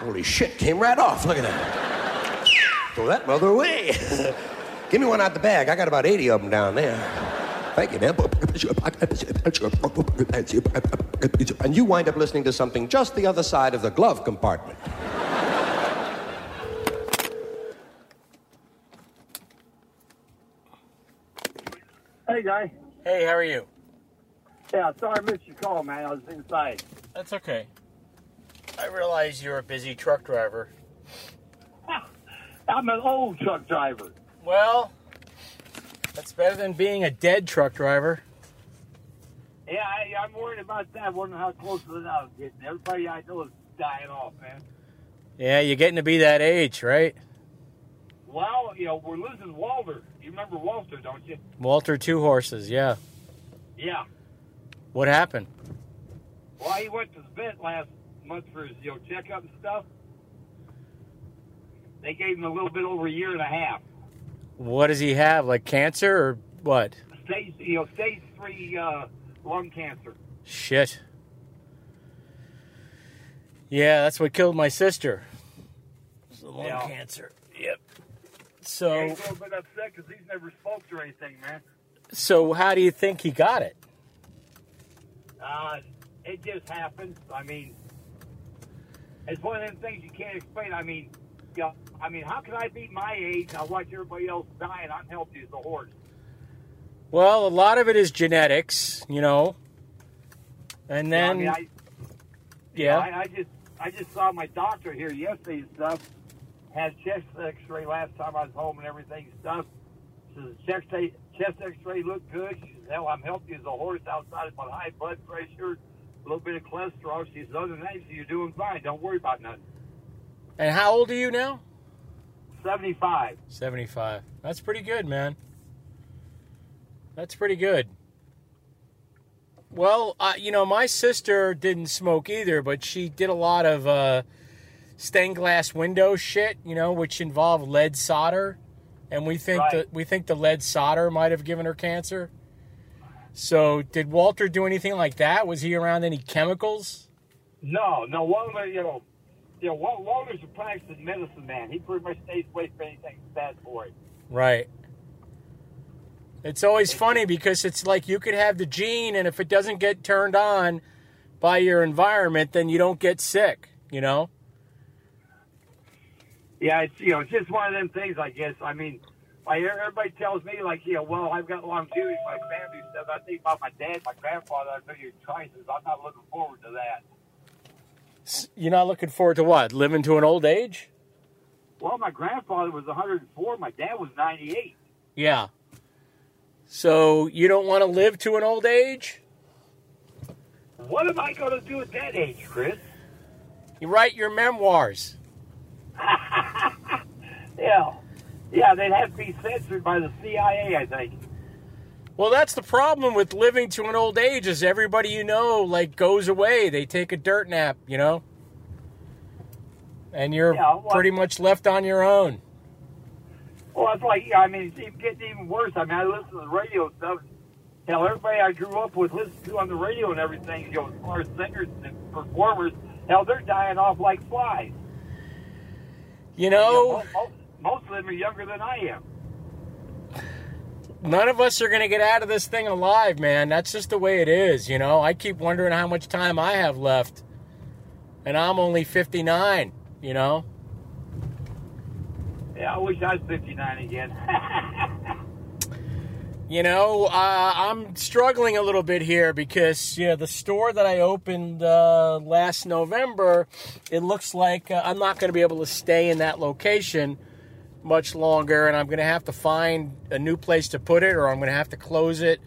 Holy shit, came right off. Look at that. Throw that mother away. Give me one out the bag. I got about 80 of them down there. Thank you, man. And you wind up listening to something just the other side of the glove compartment. Hey, guy. Hey, how are you? Yeah, sorry I missed your call, man. I was inside. That's okay. I realize you're a busy truck driver. I'm an old truck driver. Well, that's better than being a dead truck driver. Yeah, I, I'm worried about that. Wondering how close to it I was getting. Everybody I know is dying off, man. Yeah, you're getting to be that age, right? Well, you know, we're losing Walter. You remember Walter, don't you? Walter Two Horses, yeah. Yeah. What happened? Well, he went to the vet last month for his, you know, checkup and stuff. They gave him a little bit over a year and a half. What does he have? Like cancer or what? Stage, you know, stage three uh, lung cancer. Shit. Yeah, that's what killed my sister. It's the lung Yeah. cancer. Yep. So, He's a little bit upset because he's never smoked or anything, man. so how do you think he got it? Uh, it just happens. I mean, it's one of them things you can't explain. I mean, yeah. I mean, how can I be my age? I watch everybody else die, and I'm healthy as a horse. Well, a lot of it is genetics, you know. And You know, then, I mean, I, yeah. know, I, I just, I just saw my doctor here yesterday and stuff. Had chest X-ray last time I was home and everything stuff. Says the chest, chest X-ray looked good. She says, "Hell, I'm healthy as a horse outside of my high blood pressure, a little bit of cholesterol." She says, "Other than that, you're doing fine. Don't worry about nothing." And how old are you now? Seventy-five. 75. That's pretty good, man. That's pretty good. Well, uh, you know, my sister didn't smoke either, but she did a lot of uh, stained glass window shit, you know, which involved lead solder, and we think Right. that we think the lead solder might have given her cancer. So, did Walter do anything like that? Was he around any chemicals? No, no. Walter, you know, you know, Wal- Walter's a practicing medicine man. He pretty much stays away from anything bad for it. Right. It's always funny because it's like you could have the gene, and if it doesn't get turned on by your environment, then you don't get sick, you know? Yeah, it's you know, it's just one of them things. I guess. I mean, I hear everybody tells me like, you know, well, I've got longevity, in my family stuff. I think about my dad, my grandfather. I know your choices. I'm not looking forward to that. You're not looking forward to what? Living to an old age? Well, my grandfather was 104. My dad was 98. Yeah. So you don't want to live to an old age? What am I going to do at that age, Chris? You write your memoirs. Yeah, yeah, they'd have to be censored by the CIA, I think. Well, that's the problem with living to an old age is everybody you know like goes away. They take a dirt nap, you know? And you're Yeah, well- pretty much left on your own. Well, it's like, I mean, it's even getting even worse. I mean, I listen to the radio stuff. Hell, everybody I grew up with listened to on the radio and everything, you know, as far as singers and performers, hell, they're dying off like flies. You know, most, most, most of them are younger than I am. None of us are going to get out of this thing alive, man. That's just the way it is, you know. I keep wondering how much time I have left. And I'm only 59, you know. Yeah, I wish I was 59 again. You know, uh, I'm struggling a little bit here because you know the store that I opened uh, last November. It looks like uh, I'm not going to be able to stay in that location much longer, and I'm going to have to find a new place to put it, or I'm going to have to close it,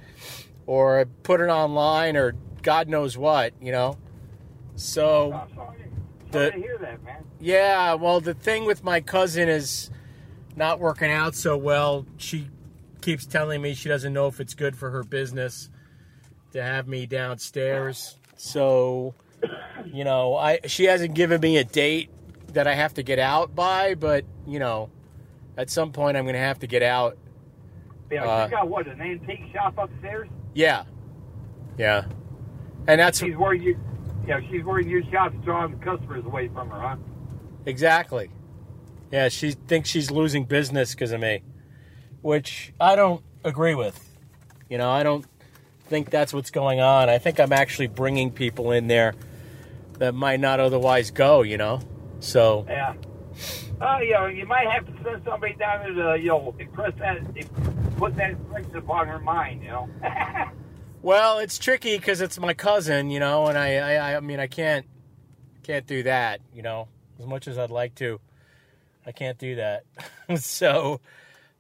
or put it online, or God knows what. You know, so Sorry to hear that, man. yeah, well, the thing with my cousin is not working out so well. She keeps telling me she doesn't know if it's good for her business to have me downstairs. So, you know, I she hasn't given me a date that I have to get out by, but you know, at some point I'm going to have to get out. Yeah, Uh, she's got what an antique shop upstairs. Yeah, yeah, and that's She's worried you. Yeah, she's worried your shop's drawing customers away from her, huh? Exactly. Yeah, she thinks she's losing business because of me, which I don't agree with. You know, I don't think that's what's going on. I think I'm actually bringing people in there that might not otherwise go, you know? So, Yeah. Uh, you know, you might have to send somebody down there to, you know, impress that, put that impression upon her mind, you know. well, it's tricky because it's my cousin, you know, and I, I, I mean, I can't, can't do that, you know, as much as I'd like to. I can't do that. so,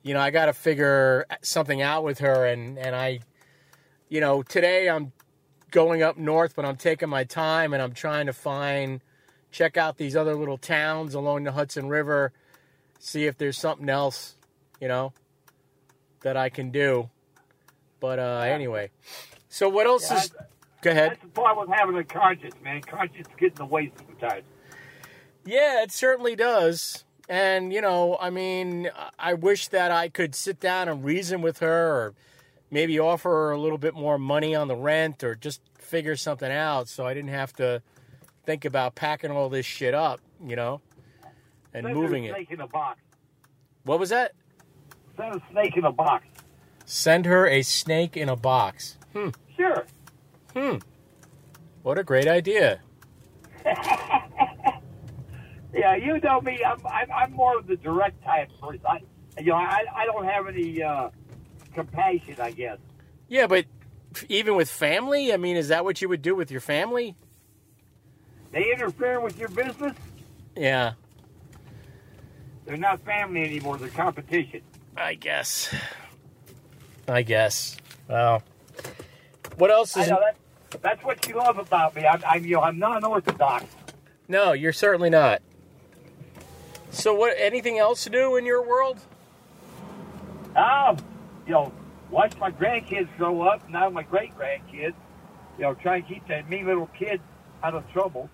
you know, I got to figure something out with her, and and I, you know, today I'm going up north, but I'm taking my time and I'm trying to find, check out these other little towns along the Hudson River, see if there's something else, you know, that I can do. But uh, anyway, so what else Yeah, is? Go ahead. That's the problem with having a conscience, man. Conscience gets in the way sometimes. Yeah, it certainly does. And, you know, I mean, I wish that I could sit down and reason with her or maybe offer her a little bit more money on the rent or just figure something out so I didn't have to think about packing all this shit up, you know, and Send moving it. snake in a box. What was that? Send a snake in a box. Send her a snake in a box. Hmm. Sure. Hmm. What a great idea. Yeah, you know me. I'm I'm, I'm more of the direct type person. I, you know, I I don't have any uh, compassion. I guess. Yeah, but even with family, I mean, is that what you would do with your family? They interfere with your business. Yeah, They're not family anymore. They're competition. I guess. I guess. Well, what else is? know that. That's what you love about me. I'm, I'm you know I'm non-orthodox. No, you're certainly not. So, what? Anything else to do in your world? Um, you know, watch my grandkids grow up. Now my great grandkids. You know, try and keep that mean little kid out of trouble.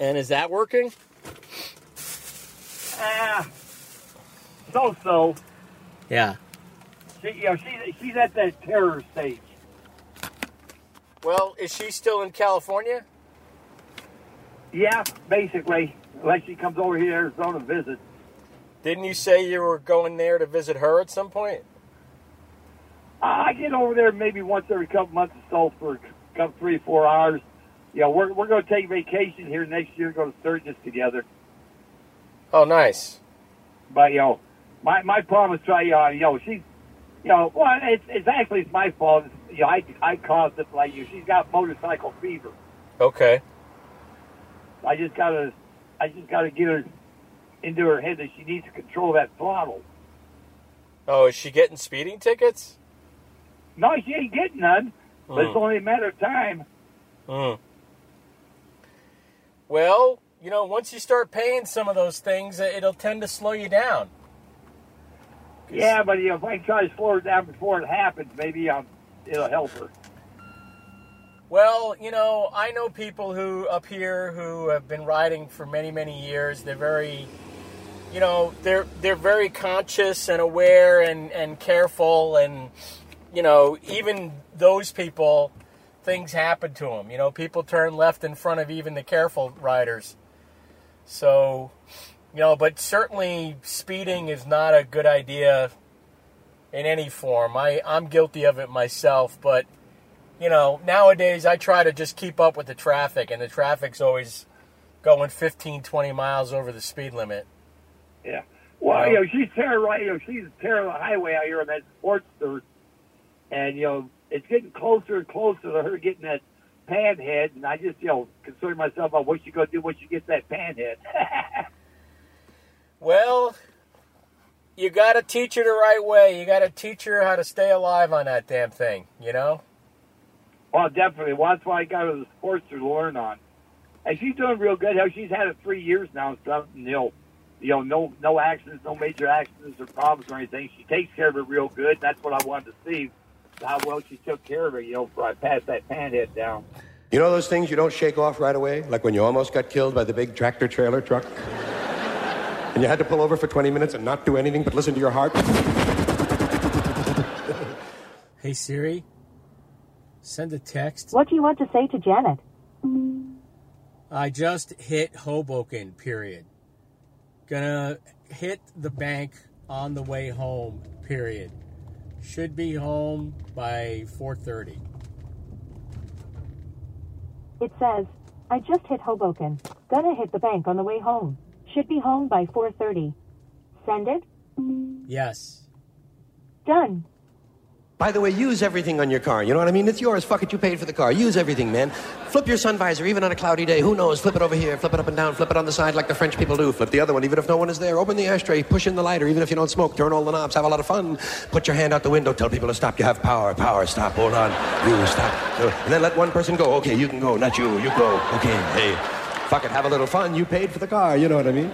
And is that working? Ah, so so. Yeah. She, you know, she's she's at that terror stage. Well, is she still in California? Yeah, basically, unless she comes over here to Arizona to visit. Didn't you say you were going there to visit her at some point? Uh, I get over there maybe once every couple months or so for a couple three four hours. Yeah, we're we're going to take vacation here next year. Go to Sturgis together. Oh, nice. But you know, my my problem is try. Uh, you know, she's you know, well, it's it's actually it's my fault. It's, you know, I I caused it like you. She's got motorcycle fever. Okay. I just gotta I just gotta get her into her head that she needs to control that throttle. Oh, is she getting speeding tickets? No, she ain't getting none. But it's Hmm. only a matter of time. Hmm. Well, you know, once you start paying some of those things, it'll tend to slow you down. Yeah, but you know, if I try to slow it down before it happens, maybe um, it'll help her. Well, you know, I know people who up here who have been riding for many, many years. They're very, you know, they're they're very conscious and aware and and careful, and you know, even those people, things happen to them. You know, people turn left in front of even the careful riders. So, you know, but certainly speeding is not a good idea in any form. I I'm guilty of it myself, but you know, nowadays I try to just keep up with the traffic, and the traffic's always going 15, 20 miles over the speed limit. Yeah. Well, you know, she's tearing right. You know, she's tearing the highway out here on that Sportster, and you know, it's getting closer and closer to her getting that pan head, And I just, you know, concern myself about what she's gonna do when she gets that pan head. Well, you got to teach her the right way. You got to teach her how to stay alive on that damn thing. You know. well, definitely. Well, that's why I got her the Sportster to learn on, and she's doing real good. Hell, she's had it three years now and stuff. And, you know, you know, no no accidents, no major accidents or problems or anything. She takes care of it real good. That's what I wanted to see. How well she took care of it, you know, before I passed that panhead down. You know those things you don't shake off right away? Like when you almost got killed by the big tractor trailer truck? and you had to pull over for 20 minutes and not do anything but listen to your heart? Hey Siri, send a text. What do you want to say to Janet? I just hit Hoboken. Period. Gonna hit the bank on the way home. Period. Should be home by 4:30. It says, I just hit Hoboken. Gonna hit the bank on the way home. Should be home by 4.30. Send it? Yes. Done. By the way, use everything on your car. You know what I mean? It's yours. Fuck it, you paid for the car. Use everything, man. Flip your sun visor, even on a cloudy day. Who knows? Flip it over here, flip it up and down, flip it on the side like the French people do. Flip the other one, even if no one is there. Open the ashtray, push in the lighter, even if you don't smoke. Turn all the knobs, have a lot of fun. Put your hand out the window, tell people to stop. You have power, power, stop, hold on. You stop. And then let one person go. Okay, you can go, not you. You go. Okay, hey. Fuck it, have a little fun. You paid for the car. You know what I mean?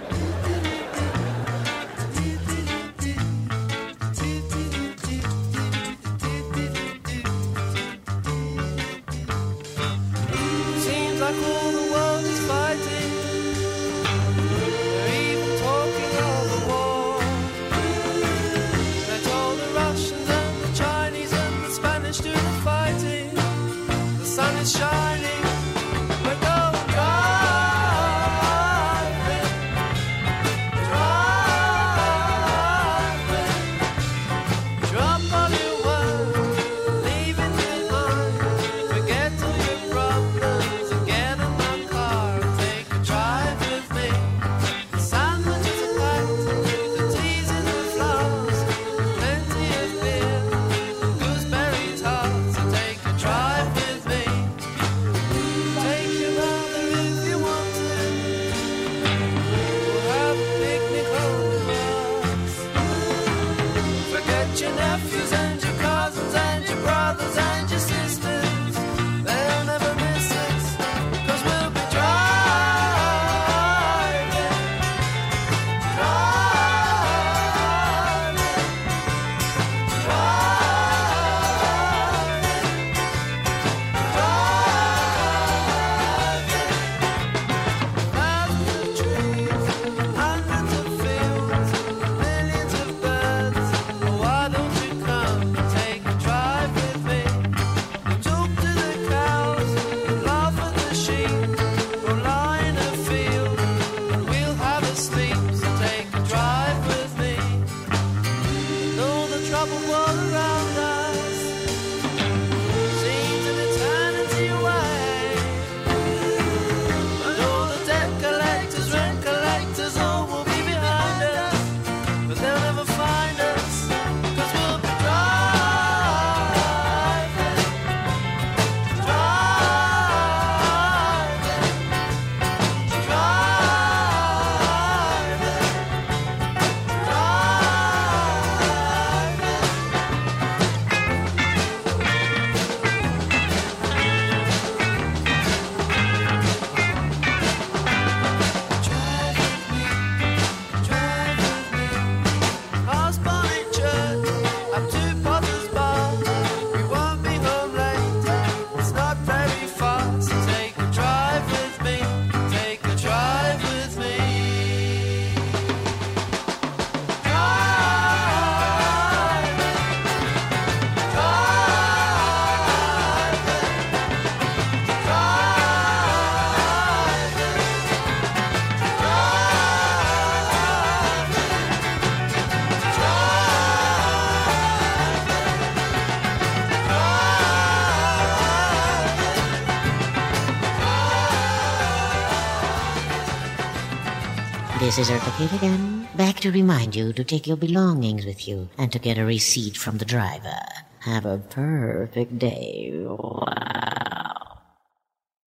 Is Eartha Kitt again, back to remind you to take your belongings with you and to get a receipt from the driver. Have a perfect day.